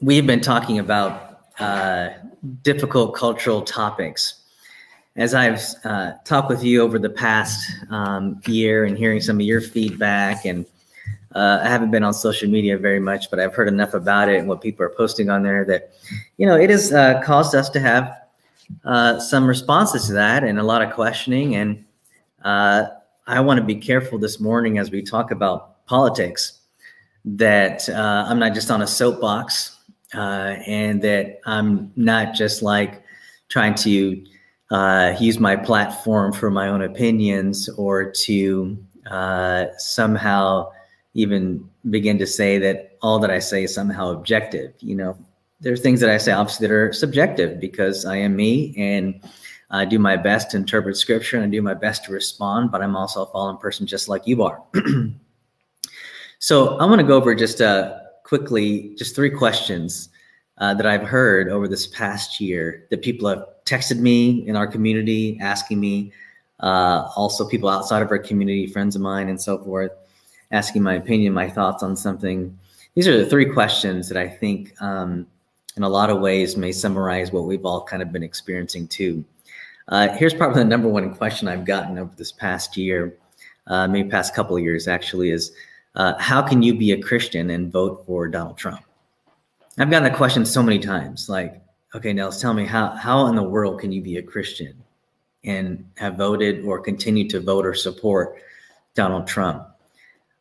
we've been talking about uh, difficult cultural topics. As I've uh, talked with you over the past um, year and hearing some of your feedback, and uh, I haven't been on social media very much, but I've heard enough about it and what people are posting on there that, you know, it has uh, caused us to have uh, some responses to that and a lot of questioning. And uh, I want to be careful this morning as we talk about politics that uh, I'm not just on a soapbox uh, and that I'm not just like trying to uh, use my platform for my own opinions or to uh, somehow even begin to say that all that I say is somehow objective. You know, there are things that I say obviously that are subjective because I am me and I do my best to interpret scripture and I do my best to respond, but I'm also a fallen person just like you are. so I'm going to go over just uh, quickly just three questions uh, that I've heard over this past year that people have texted me in our community asking me, uh, also people outside of our community, friends of mine, and so forth, asking my opinion, my thoughts on something. These are the three questions that I think, um, in a lot of ways, may summarize what we've all kind of been experiencing too. Uh, here's probably the number one question I've gotten over this past year, uh, maybe past couple of years actually, is uh, how can you be a Christian and vote for Donald Trump? I've gotten that question so many times. Like, okay, Nels, tell me how how in the world can you be a Christian and have voted or continue to vote or support Donald Trump?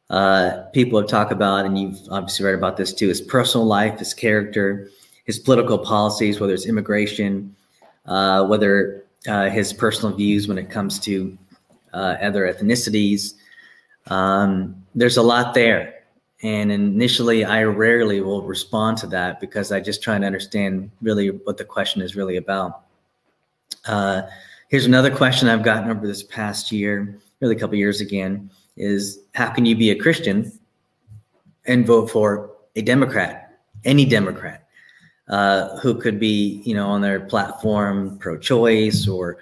Uh, people have talked about, and you've obviously read about this too, his personal life, his character, his political policies, whether it's immigration, uh, whether uh, his personal views when it comes to uh, other ethnicities. Um, there's a lot there. And initially, I rarely will respond to that because I just try to understand really what the question is really about. Uh, here's another question I've gotten over this past year, really a couple years again, is how can you be a Christian and vote for a Democrat, any Democrat? uh, who could be, you know, on their platform pro-choice or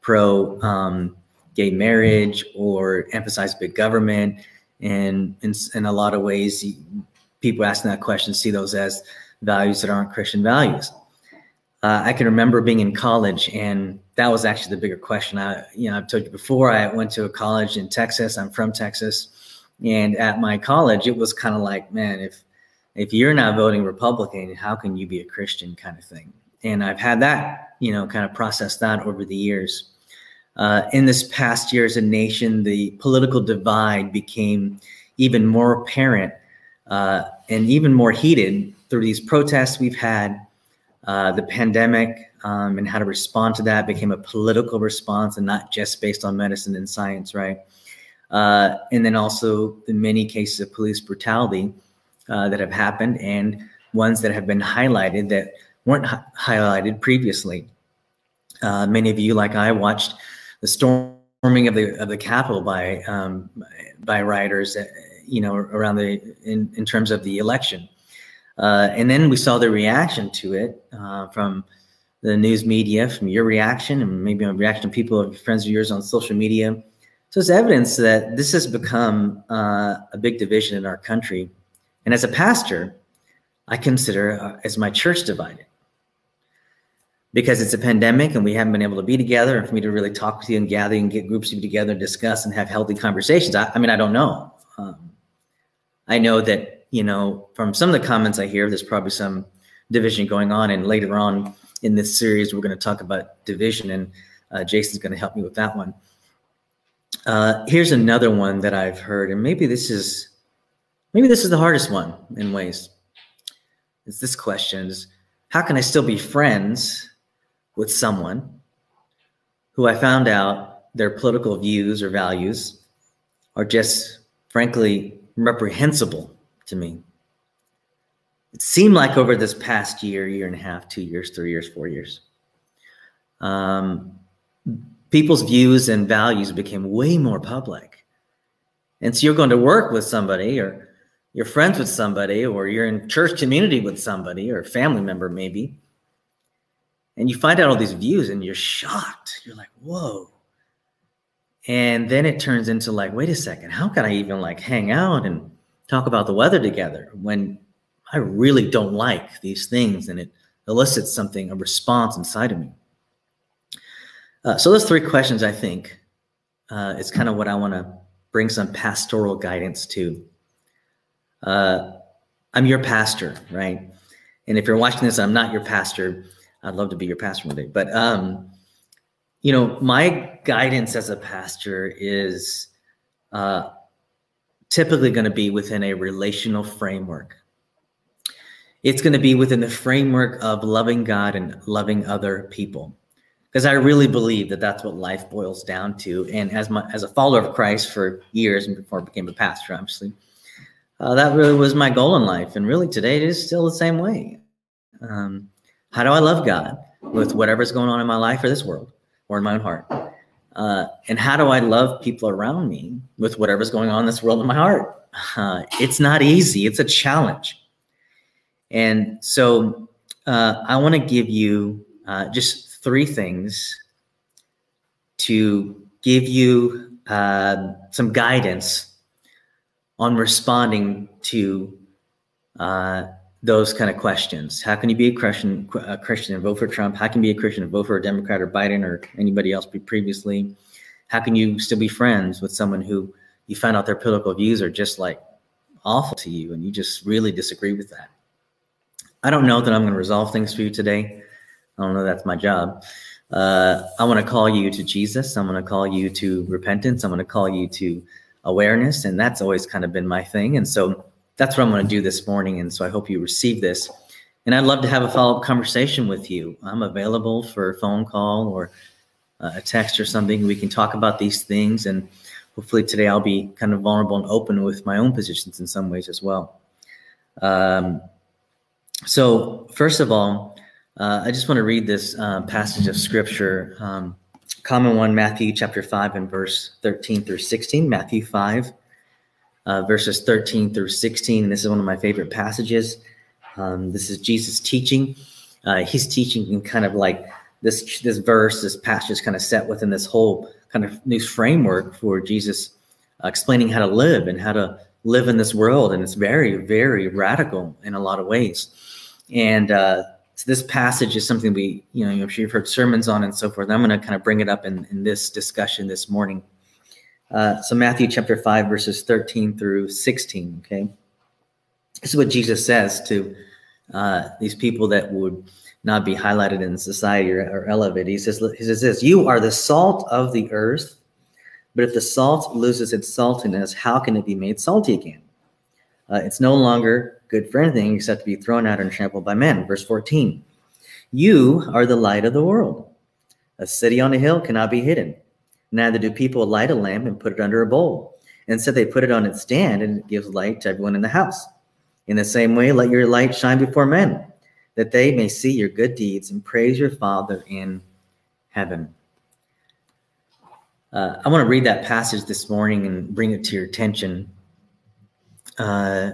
pro um, gay marriage or emphasize big government. And in, in a lot of ways, people asking that question see those as values that aren't Christian values. Uh, I can remember being in college, and that was actually the bigger question. I, you know, I've told you before. I went to a college in Texas. I'm from Texas, and at my college, it was kind of like, man, if if you're not voting Republican, how can you be a Christian kind of thing? And I've had that, you know, kind of process that over the years. Uh, in this past year as a nation, the political divide became even more apparent uh, and even more heated through these protests we've had. Uh, the pandemic um, and how to respond to that became a political response and not just based on medicine and science, right? Uh, and then also the many cases of police brutality uh, that have happened and ones that have been highlighted that weren't hi- highlighted previously. Uh, many of you, like I, watched the storming of the of the Capitol by um, by rioters, uh, you know, around the in, in terms of the election, uh, and then we saw the reaction to it uh, from the news media, from your reaction, and maybe a reaction of people, friends of yours on social media. So it's evidence that this has become uh, a big division in our country. And as a pastor, I consider uh, as my church divided because it's a pandemic and we haven't been able to be together and for me to really talk with you and gather and get groups of you together and discuss and have healthy conversations. I, I mean, I don't know. Um, I know that, you know, from some of the comments I hear, there's probably some division going on. And later on in this series, we're going to talk about division and uh, Jason's going to help me with that one. Uh, here's another one that I've heard, and maybe this is Maybe this is the hardest one in ways. It's this question is how can I still be friends with someone who I found out their political views or values are just frankly reprehensible to me? It seemed like over this past year, year and a half, two years, three years, four years, um, people's views and values became way more public. And so you're going to work with somebody or you're friends with somebody or you're in church community with somebody or family member maybe and you find out all these views and you're shocked you're like whoa and then it turns into like wait a second how can i even like hang out and talk about the weather together when I really don't like these things, and it elicits something, a response inside of me. Uh, so those three questions, I think, uh, is kind of what I want to bring some pastoral guidance to. Uh, I'm your pastor, right? And if you're watching this, I'm not your pastor. I'd love to be your pastor one day, but um, you know, my guidance as a pastor is uh, typically going to be within a relational framework. It's going to be within the framework of loving God and loving other people because I really believe that that's what life boils down to. And as my as a follower of Christ for years and before I became a pastor, obviously, uh, that really was my goal in life. And really, today it is still the same way. Um, how do I love God with whatever's going on in my life or this world or in my own heart? Uh, and how do I love people around me with whatever's going on in this world in my heart? Uh, it's not easy. It's a challenge. And so uh, I want to give you uh, just three things to give you uh, some guidance on responding to uh, those kind of questions. How can you be a Christian, a Christian and vote for Trump? How can you be a Christian and vote for a Democrat or Biden or anybody else previously? How can you still be friends with someone who you find out their political views are just like awful to you and you just really disagree with that? I don't know that I'm going to resolve things for you today. I don't know that's my job. Uh, I want to call you to Jesus. I'm going to call you to repentance. I'm going to call you to awareness. And that's always kind of been my thing. And so that's what I'm going to do this morning. And so I hope you receive this. And I'd love to have a follow up conversation with you. I'm available for a phone call or uh, a text or something. We can talk about these things. And hopefully today I'll be kind of vulnerable and open with my own positions in some ways as well. Um, so, first of all, uh, I just want to read this uh, passage of scripture, um, common one, Matthew chapter 5 and verse 13 through 16. Matthew 5, uh, verses 13 through 16. And This is one of my favorite passages. Um, this is Jesus teaching. Uh, he's teaching in kind of like this, this verse, this passage is kind of set within this whole kind of new framework for Jesus explaining how to live and how to live in this world. And it's very, very radical in a lot of ways. And uh, so this passage is something we, you know, I'm sure you've heard sermons on and so forth. I'm going to kind of bring it up in, in this discussion this morning. Uh, so Matthew chapter 5, verses 13 through 16, okay? This is what Jesus says to uh, these people that would not be highlighted in society or, or elevated. He says, he says this, you are the salt of the earth, but if the salt loses its saltiness, how can it be made salty again? Uh, it's no longer good for anything except to be thrown out and trampled by men. Verse 14 You are the light of the world. A city on a hill cannot be hidden. Neither do people light a lamp and put it under a bowl. Instead, they put it on its stand and it gives light to everyone in the house. In the same way, let your light shine before men, that they may see your good deeds and praise your Father in heaven. Uh, I want to read that passage this morning and bring it to your attention. Uh,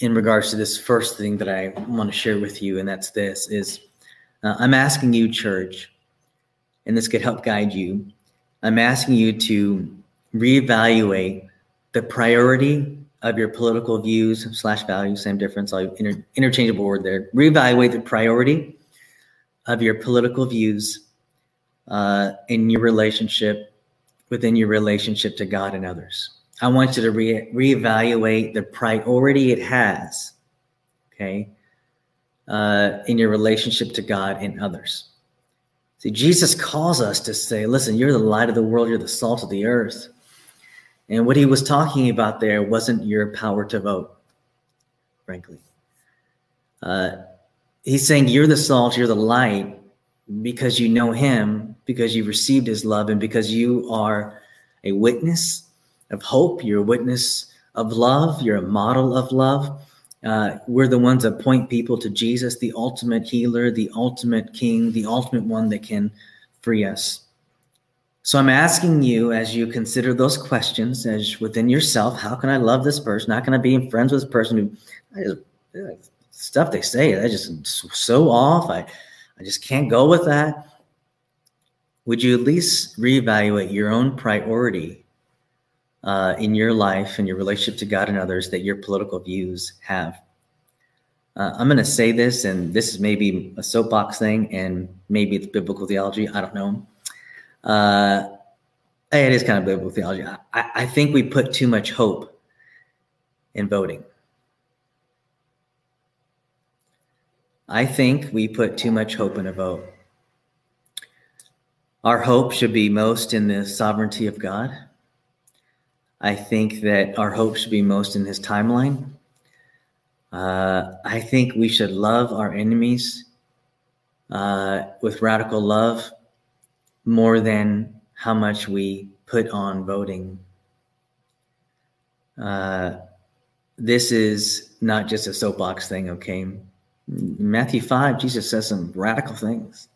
in regards to this first thing that I want to share with you, and that's this: is uh, I'm asking you, church, and this could help guide you. I'm asking you to reevaluate the priority of your political views slash values, same difference, all inter- interchangeable word there. Reevaluate the priority of your political views uh, in your relationship within your relationship to God and others. I want you to re- reevaluate the priority it has, okay, uh, in your relationship to God and others. See, Jesus calls us to say, listen, you're the light of the world, you're the salt of the earth. And what he was talking about there wasn't your power to vote, frankly. Uh, he's saying you're the salt, you're the light because you know him, because you received his love, and because you are a witness of hope. You're a witness of love. You're a model of love. Uh, we're the ones that point people to Jesus, the ultimate healer, the ultimate king, the ultimate one that can free us. So I'm asking you as you consider those questions, as within yourself, how can I love this person? How can I be friends with this person who just, stuff they say, that just so off. I, I just can't go with that. Would you at least reevaluate your own priority uh, in your life and your relationship to God and others that your political views have. Uh, I'm going to say this, and this is maybe a soapbox thing, and maybe it's biblical theology. I don't know. Uh, it is kind of biblical theology. I, I think we put too much hope in voting. I think we put too much hope in a vote. Our hope should be most in the sovereignty of God. I think that our hope should be most in his timeline. Uh, I think we should love our enemies uh, with radical love more than how much we put on voting. Uh, this is not just a soapbox thing, okay? Matthew 5, Jesus says some radical things.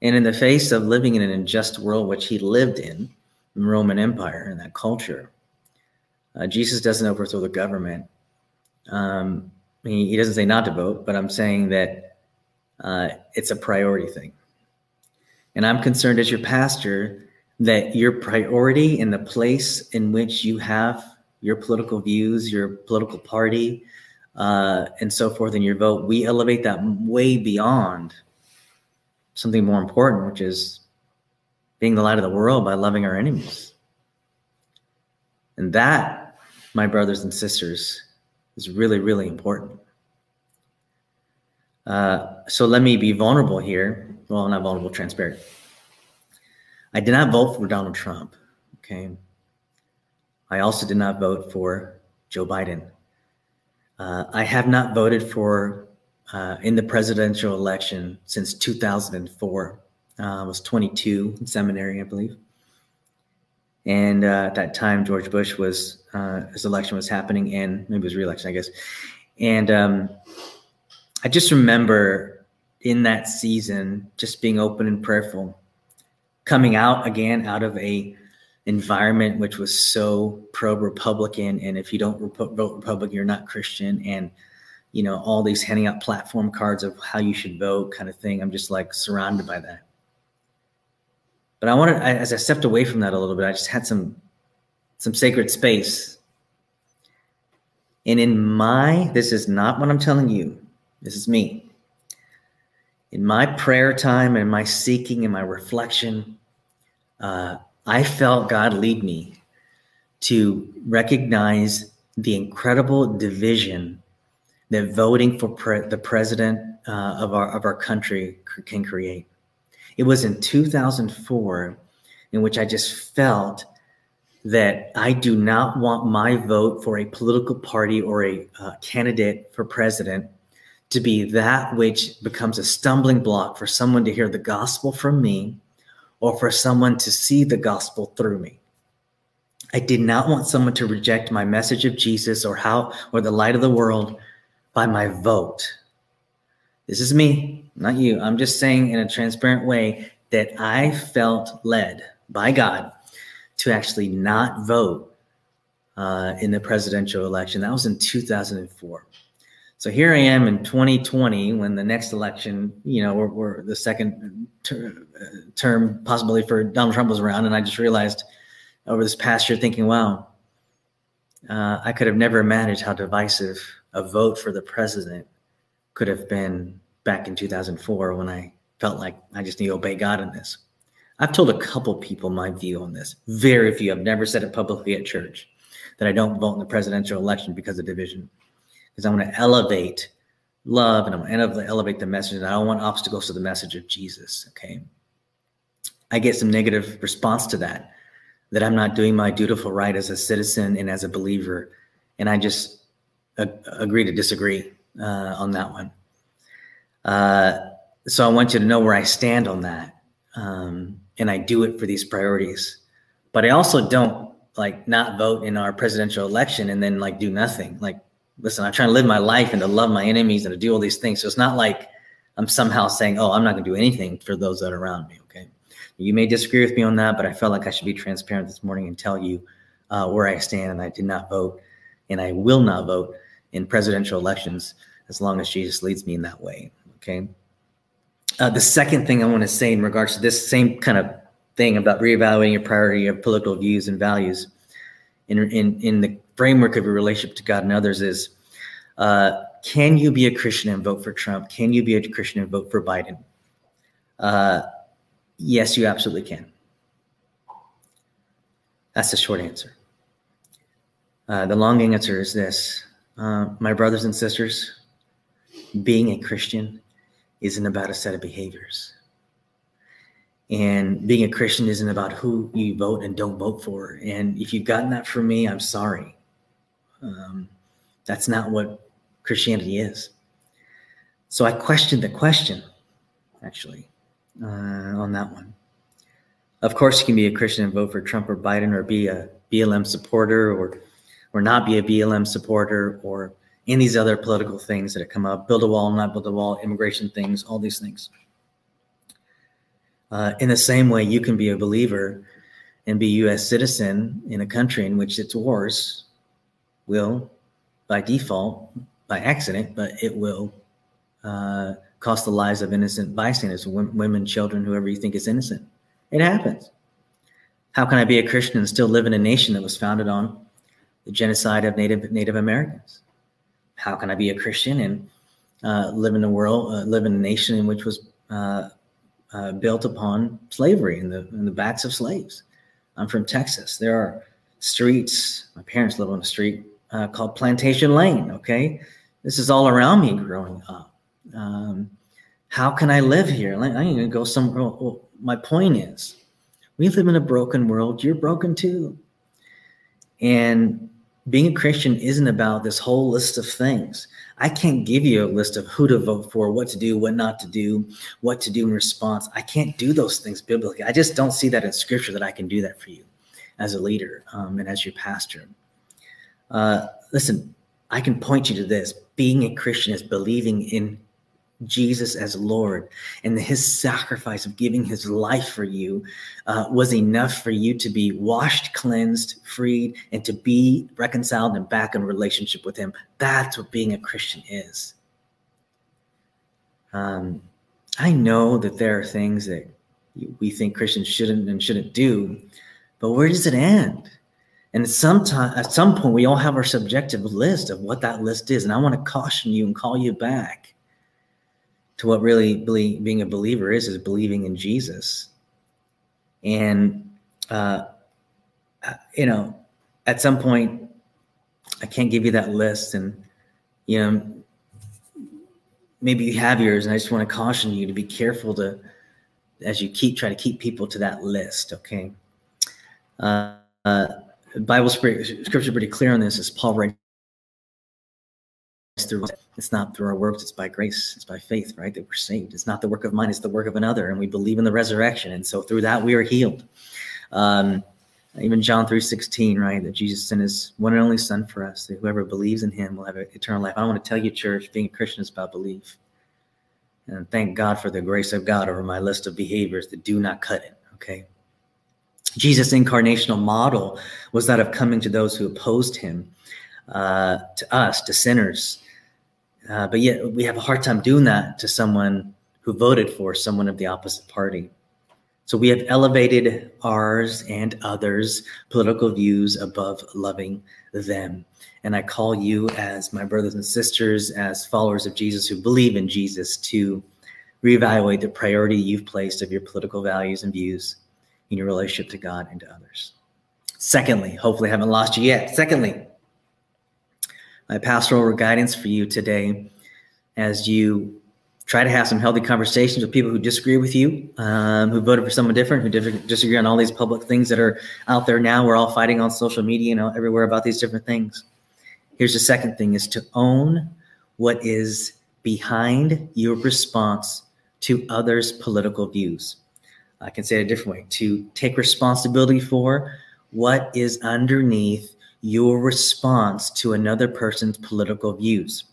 And in the face of living in an unjust world, which he lived in Roman Empire and that culture, uh, Jesus doesn't overthrow the government. Um, he, he, doesn't say not to vote, but I'm saying that uh, it's a priority thing. And I'm concerned as your pastor that your priority in the place in which you have your political views, your political party, uh, and so forth in your vote, we elevate that way beyond something more important, which is being the light of the world by loving our enemies. And that, my brothers and sisters, is really, really important. Uh, so let me be vulnerable here. Well, not vulnerable, transparent. I did not vote for Donald Trump. Okay. I also did not vote for Joe Biden. Uh, I have not voted for uh, in the presidential election since 2004. Uh, was 22 in seminary, I believe. And uh, at that time, George Bush was uh, his election was happening, and maybe it was re-election, I guess. And um, I just remember in that season just being open and prayerful coming out again out of a environment which was so pro-republican and if you don't vote republican you're not christian and you know all these handing out platform cards of how you should vote kind of thing i'm just like surrounded by that but i wanted I, as i stepped away from that a little bit i just had some some sacred space. And in my this is not what i'm telling you. This is me. In my prayer time and my seeking and my reflection, uh, I felt God lead me to recognize the incredible division that voting for pre- the president uh, of our of our country can create. It was in 2004 in which I just felt that I do not want my vote for a political party or a uh, candidate for president to be that which becomes a stumbling block for someone to hear the gospel from me or for someone to see the gospel through me. I did not want someone to reject my message of Jesus or how or the light of the world by my vote. This is me, not you. I'm just saying in a transparent way that I felt led by God to actually not vote uh, in the presidential election. That was in 2004. So here I am in 2020 when the next election, you know, we're, we're the second ter- term possibility for Donald Trump was around. And I just realized over this past year thinking, wow, uh, I could have never imagined how divisive a vote for the president could have been back in 2004 when I felt like I just need to obey God in this. I've told a couple people my view on this. Very few. I've never said it publicly at church that I don't vote in the presidential election because of division because I want to elevate love and I want to elevate the message. And I don't want obstacles to the message of Jesus. Okay. I get some negative response to that, that I'm not doing my dutiful right as a citizen and as a believer. And I just agree to disagree uh, on that one. Uh, so I want you to know where I stand on that. Um, and I do it for these priorities. But I also don't like not vote in our presidential election and then like do nothing. Like listen, I'm trying to live my life and to love my enemies and to do all these things. So it's not like I'm somehow saying, oh, I'm not going to do anything for those that are around me. Okay. You may disagree with me on that, but I felt like I should be transparent this morning and tell you uh, where I stand. And I did not vote and I will not vote in presidential elections as long as Jesus leads me in that way. Okay. Uh, the second thing I want to say in regards to this same kind of thing about reevaluating your priority of political views and values in, in, in the framework of your relationship to God and others is uh, can you be a Christian and vote for Trump? Can you be a Christian and vote for Biden? Uh, yes, you absolutely can. That's the short answer. Uh, the long answer is this uh, my brothers and sisters, being a Christian isn't about a set of behaviors. And being a Christian isn't about who you vote and don't vote for. And if you've gotten that from me, I'm sorry. Um, that's not what Christianity is. So I questioned the question, actually, uh, on that one. Of course, you can be a Christian and vote for Trump or Biden, or be a BLM supporter, or or not be a BLM supporter, or any these other political things that have come up. Build a wall, not build a wall, immigration things, all these things. Uh, in the same way, you can be a believer and be a U.S. citizen in a country in which its wars will, by default, by accident, but it will uh, cost the lives of innocent bystanders, women, children, whoever you think is innocent. It happens. How can I be a Christian and still live in a nation that was founded on the genocide of Native Native Americans? How can I be a Christian and uh, live in a world, uh, live in a nation in which was uh, uh, built upon slavery and the, in the backs of slaves. I'm from Texas. There are streets. My parents live on a street uh, called Plantation Lane. Okay, this is all around me growing up. Um, how can I live here? I'm going to go somewhere. Well, my point is, we live in a broken world. You're broken too. And being a Christian isn't about this whole list of things. I can't give you a list of who to vote for, what to do, what not to do, what to do in response. I can't do those things biblically. I just don't see that in scripture that I can do that for you as a leader um, and as your pastor. Uh, listen, I can point you to this. Being a Christian is believing in Jesus as Lord and his sacrifice of giving his life for you uh, was enough for you to be washed, cleansed, freed, and to be reconciled and back in relationship with him. That's what being a Christian is. Um, I know that there are things that we think Christians shouldn't and shouldn't do, but where does it end? And sometime, at some point, we all have our subjective list of what that list is. And I want to caution you and call you back to what really being a believer is is believing in jesus. And uh, you know at some point i can't give you that list and you know maybe you have yours and i just want to caution you to be careful to as you keep try to keep people to that list okay? Uh, uh bible scripture pretty clear on this as paul writes through it's not through our works it's by grace it's by faith right that we're saved. It's not the work of mine it's the work of another and we believe in the resurrection and so through that we are healed. Um, even john 3 16 right that jesus sent his one and only son for us that whoever believes in him will have eternal life. I don't want to tell you church being a christian is about belief. And thank god for the grace of god over my list of behaviors that do not cut it okay? Jesus incarnational model was that of coming to those who opposed him uh, to us, to sinners. Uh, but yet we have a hard time doing that to someone who voted for someone of the opposite party. So we have elevated ours and others' political views above loving them. And I call you, as my brothers and sisters, as followers of Jesus who believe in Jesus, to reevaluate the priority you've placed of your political values and views in your relationship to God and to others. Secondly, hopefully I haven't lost you yet. Secondly, my pastoral guidance for you today as you try to have some healthy conversations with people who disagree with you, um, who voted for someone different, who disagree on all these public things that are out there now. We're all fighting on social media and everywhere about these different things. Here's the second thing is to own what is behind your response to others' political views. I can say it a different way to take responsibility for what is underneath your response to another person's political views.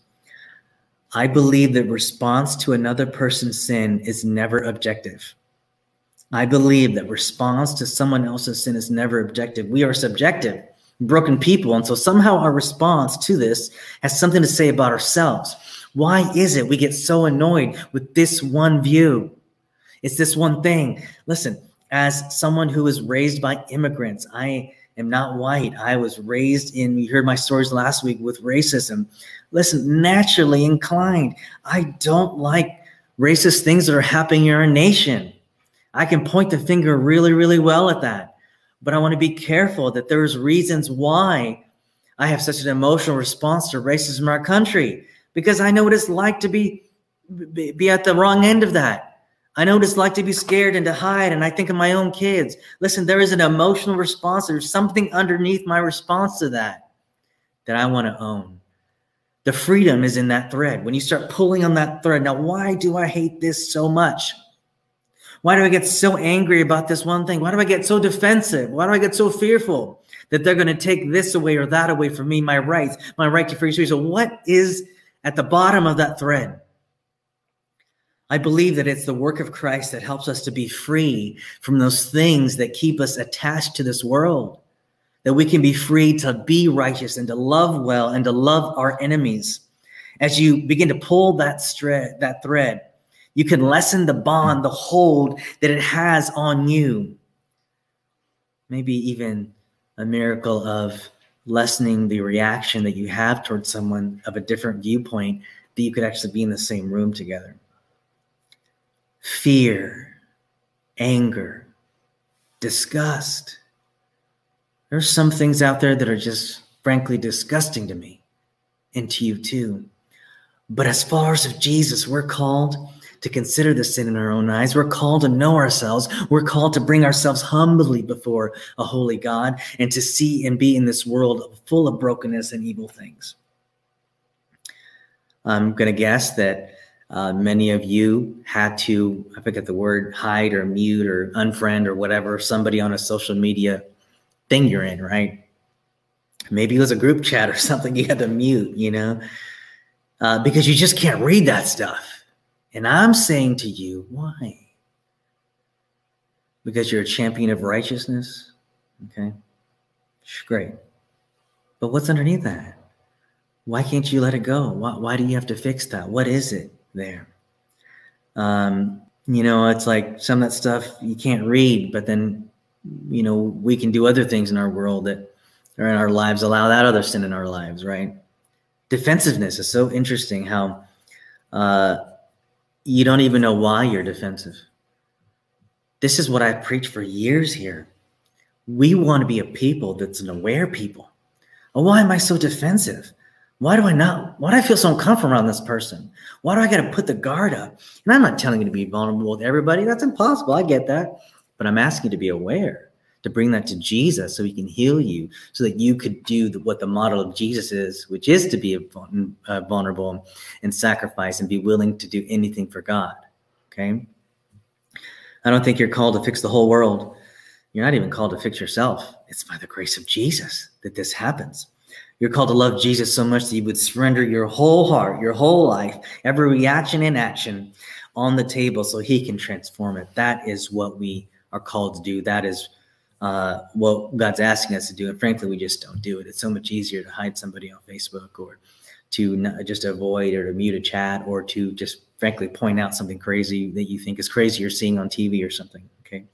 I believe that response to another person's sin is never objective. I believe that response to someone else's sin is never objective. We are subjective, broken people. And so somehow our response to this has something to say about ourselves. Why is it we get so annoyed with this one view? It's this one thing. Listen, as someone who was raised by immigrants, I am not white. I was raised in, you heard my stories last week with racism. listen, naturally inclined. I don't like racist things that are happening in our nation. I can point the finger really, really well at that. But I want to be careful that there's reasons why I have such an emotional response to racism in our country because I know what it's like to be be at the wrong end of that. I know what it's like to be scared and to hide, and I think of my own kids. Listen, there is an emotional response. There's something underneath my response to that that I want to own. The freedom is in that thread. When you start pulling on that thread, now, why do I hate this so much? Why do I get so angry about this one thing? Why do I get so defensive? Why do I get so fearful that they're going to take this away or that away from me, my rights, my right to free speech? So, what is at the bottom of that thread? I believe that it's the work of Christ that helps us to be free from those things that keep us attached to this world, that we can be free to be righteous and to love well and to love our enemies. As you begin to pull that thread, that thread, you can lessen the bond, the hold that it has on you. Maybe even a miracle of lessening the reaction that you have towards someone of a different viewpoint that you could actually be in the same room together. Fear, anger, disgust. There's some things out there that are just frankly disgusting to me and to you too. But as far as of Jesus, we're called to consider the sin in our own eyes. We're called to know ourselves. We're called to bring ourselves humbly before a holy God and to see and be in this world full of brokenness and evil things. I'm going to guess that uh, many of you had to, I forget the word, hide or mute or unfriend or whatever somebody on a social media thing you're in, right? Maybe it was a group chat or something you had to mute, you know, uh, because you just can't read that stuff. And I'm saying to you, why? Because you're a champion of righteousness? Okay. Great. But what's underneath that? Why can't you let it go? Why, why do you have to fix that? What is it there? Um, you know, it's like some of that stuff you can't read, but then, you know, we can do other things in our world that are in our lives, allow that other sin in our lives, right? Defensiveness is so interesting how uh, you don't even know why you're defensive. This is what I've preached for years here. We want to be a people that's an aware people. Oh, why am I so defensive? Why do I not? Why do I feel so uncomfortable around this person? Why do I got to put the guard up? And I'm not telling you to be vulnerable with everybody. That's impossible. I get that. But I'm asking you to be aware to bring that to Jesus so he can heal you so that you could do the, what the model of Jesus is, which is to be uh, vulnerable and sacrifice and be willing to do anything for God. Okay. I don't think you're called to fix the whole world. You're not even called to fix yourself. It's by the grace of Jesus that this happens. You're called to love Jesus so much that you would surrender your whole heart, your whole life, every reaction and action on the table so he can transform it. That is what we are called to do. That is uh, what God's asking us to do. And frankly, we just don't do it. It's so much easier to hide somebody on Facebook or to just avoid or to mute a chat or to just frankly point out something crazy that you think is crazy you're seeing on TV or something. Okay.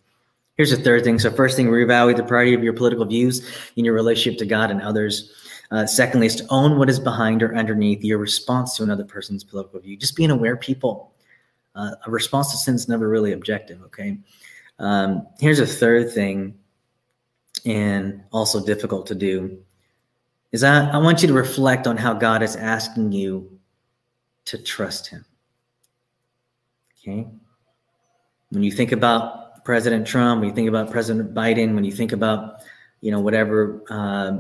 Here's the third thing. So, first thing, reevaluate the priority of your political views in your relationship to God and others. Uh, secondly, is to own what is behind or underneath your response to another person's political view. Just being aware, people. Uh, a response to sin is never really objective. Okay. Um, here's a third thing and also difficult to do is I, I want you to reflect on how God is asking you to trust Him. Okay? When you think about President Trump, when you think about President Biden, when you think about you know whatever uh,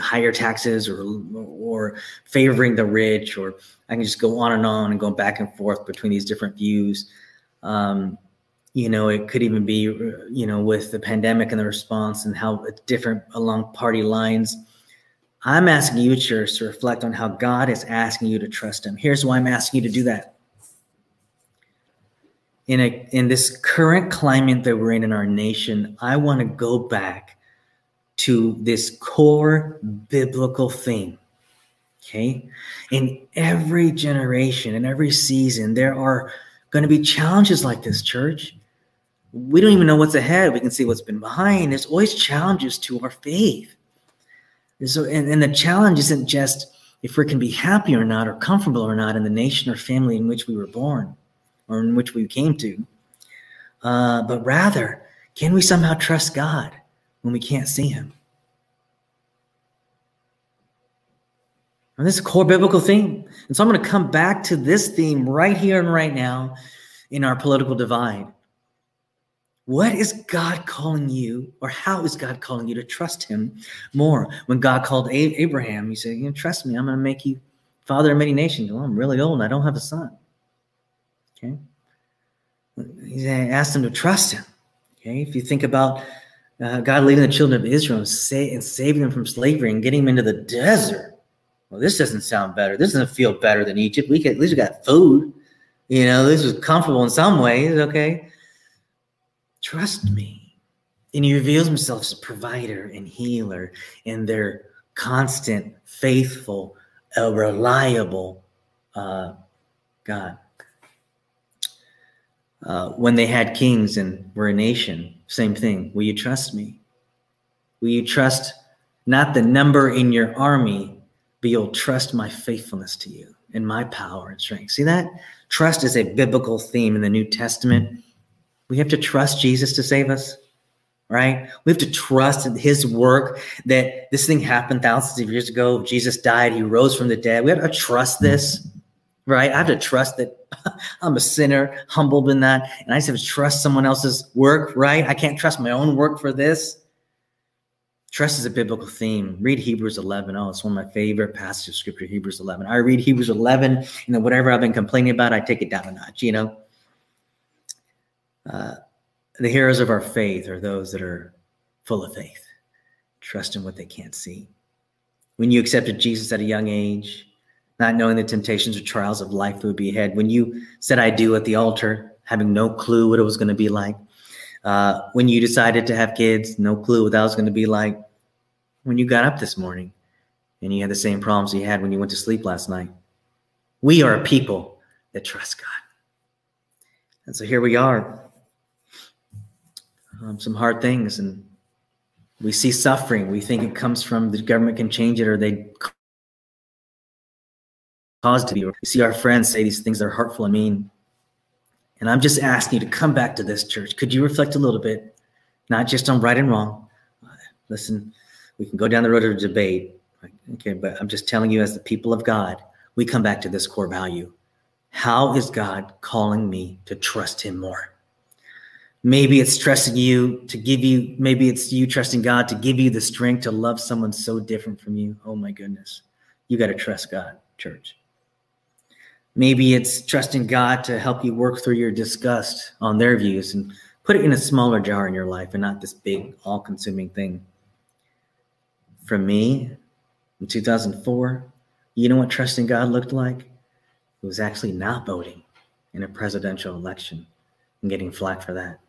higher taxes or or favoring the rich, or I can just go on and on and go back and forth between these different views. Um, you know it could even be you know with the pandemic and the response and how it's different along party lines. I'm asking you church to reflect on how god is asking you to trust him. Here's why i'm asking you to do that. In a in this current climate that we're in in our nation i want to go back to this core biblical theme. okay in every generation in every season there are going to be challenges like this church we don't even know what's ahead. We can see what's been behind. There's always challenges to our faith. And so, and, and the challenge isn't just if we can be happy or not, or comfortable or not in the nation or family in which we were born or in which we came to. Uh, but rather, can we somehow trust God when we can't see Him? And this is a core biblical theme. And so I'm going to come back to this theme right here and right now in our political divide. What is God calling you, or how is God calling you to trust Him more? When God called Abraham, He said, "You know, trust me. I'm going to make you father of many nations." Well, I'm really old and I don't have a son. Okay. He asked him to trust Him. Okay. If you think about uh, God leading the children of Israel and, say, and saving them from slavery and getting them into the desert. Well, this doesn't sound better. This doesn't feel better than Egypt. We can, at least we got food. You know, this was comfortable in some ways. Okay. Trust me. And he reveals himself as a provider and healer and their constant, faithful, uh, reliable uh, God. Uh, when they had kings and were a nation, same thing. Will you trust me? Will you trust not the number in your army, but you'll trust my faithfulness to you and my power and strength? See that? Trust is a biblical theme in the New Testament we have to trust Jesus to save us, right? We have to trust his work that this thing happened thousands of years ago. Jesus died, he rose from the dead. We have to trust this, right? I have to trust that I'm a sinner, humbled in that. And I just have to trust someone else's work, right? I can't trust my own work for this. Trust is a biblical theme. Read Hebrews 11. Oh, it's one of my favorite passages of scripture, Hebrews 11. I read Hebrews 11, and then whatever I've been complaining about, I take it down a notch, you know? Uh, the heroes of our faith are those that are full of faith, trust in what they can't see. When you accepted Jesus at a young age, not knowing the temptations or trials of life that would be ahead, when you said I do at the altar, having no clue what it was going to be like, uh, when you decided to have kids, no clue what that was going to be like, when you got up this morning and you had the same problems you had when you went to sleep last night. We are a people that trust God. And so here we are um, some hard things and we see suffering. We think it comes from the government can change it or they cause to be. We see our friends say these things that are hurtful and mean. And I'm just asking you to come back to this church. Could you reflect a little bit, not just on right and wrong? Listen, we can go down the road of debate. Okay, but I'm just telling you, as the people of God, we come back to this core value. How is God calling me to trust Him more? Maybe it's trusting you to give you, maybe it's you trusting God to give you the strength to love someone so different from you. Oh my goodness. You got to trust God, church. Maybe it's trusting God to help you work through your disgust on their views and put it in a smaller jar in your life and not this big, all consuming thing. For me, in 2004, you know what trusting God looked like? It was actually not voting in a presidential election and getting flack for that.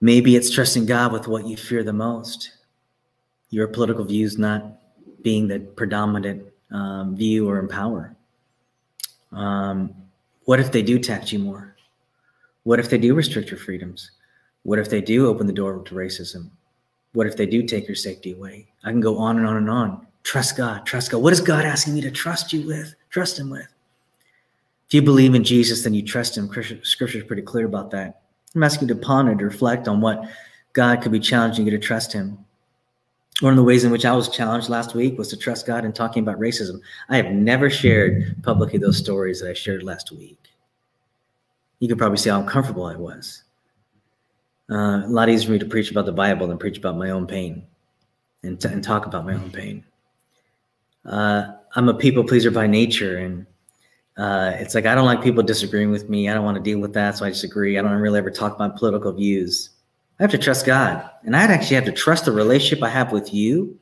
Maybe it's trusting God with what you fear the most. Your political views not being the predominant um, view or empower? Um, what if they do tax you more? What if they do restrict your freedoms? What if they do open the door to racism? What if they do take your safety away? I can go on and on and on. Trust God, trust God. What is God asking me to trust you with? Trust Him with. If you believe in Jesus, then you trust Him. Scripture is pretty clear about that. I'm asking you to ponder, to reflect on what God could be challenging you to trust Him. One of the ways in which I was challenged last week was to trust God in talking about racism. I have never shared publicly those stories that I shared last week. You could probably see how uncomfortable I was. Uh, a lot easier for me to preach about the Bible than preach about my own pain and, t- and talk about my own pain. Uh, I'm a people pleaser by nature, and uh, it's like I don't like people disagreeing with me. I don't want to deal with that, so I disagree. I don't really ever talk about political views. I have to trust God, and I'd actually have to trust the relationship I have with you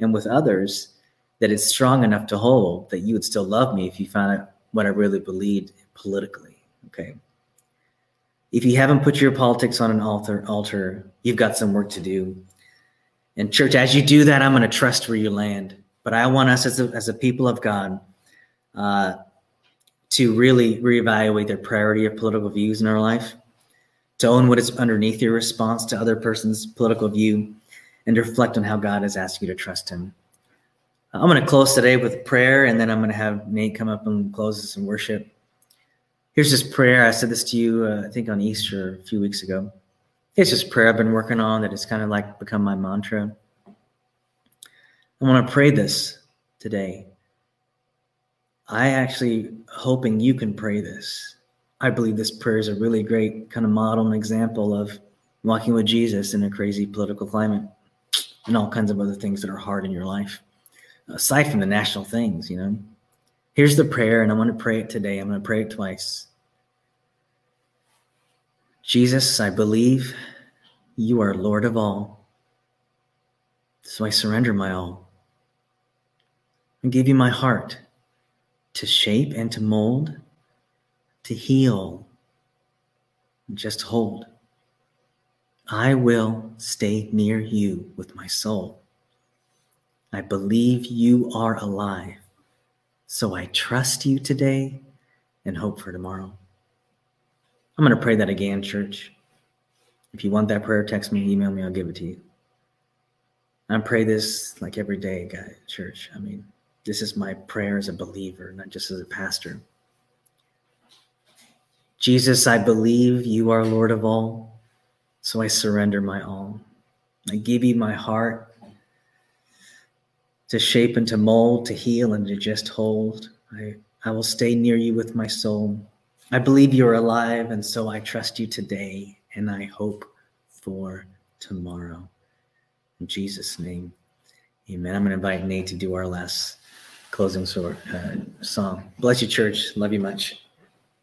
and with others that it's strong enough to hold that you would still love me if you found out what I really believed politically. Okay. If you haven't put your politics on an altar, altar, you've got some work to do. And church, as you do that, I'm going to trust where you land. But I want us as a, as a people of God uh, to really reevaluate their priority of political views in our life, to own what is underneath your response to other person's political view, and to reflect on how God has asked you to trust Him. I'm going to close today with prayer, and then I'm going to have Nate come up and close us in worship. Here's this prayer. I said this to you, uh, I think, on Easter a few weeks ago. It's just prayer I've been working on that has kind of like become my mantra. I want to pray this today. I actually hoping you can pray this. I believe this prayer is a really great kind of model and example of walking with Jesus in a crazy political climate and all kinds of other things that are hard in your life, aside from the national things, you know. Here's the prayer, and I want to pray it today. I'm going to pray it twice. Jesus, I believe you are Lord of all. So I surrender my all and give you my heart to shape and to mold, to heal, just hold. I will stay near you with my soul. I believe you are alive, so I trust you today and hope for tomorrow. I'm going to pray that again, church. If you want that prayer, text me, email me, I'll give it to you. I pray this like every day, guys, church. I mean, this is my prayer as a believer, not just as a pastor. Jesus, I believe you are Lord of all, so I surrender my all. I give you my heart to shape and to mold, to heal and to just hold. I, I will stay near you with my soul. I believe you are alive, and so I trust you today, and I hope for tomorrow. In Jesus' name, amen. I'm going to invite Nate to do our last closing sort uh, song. Bless you, church. Love you much.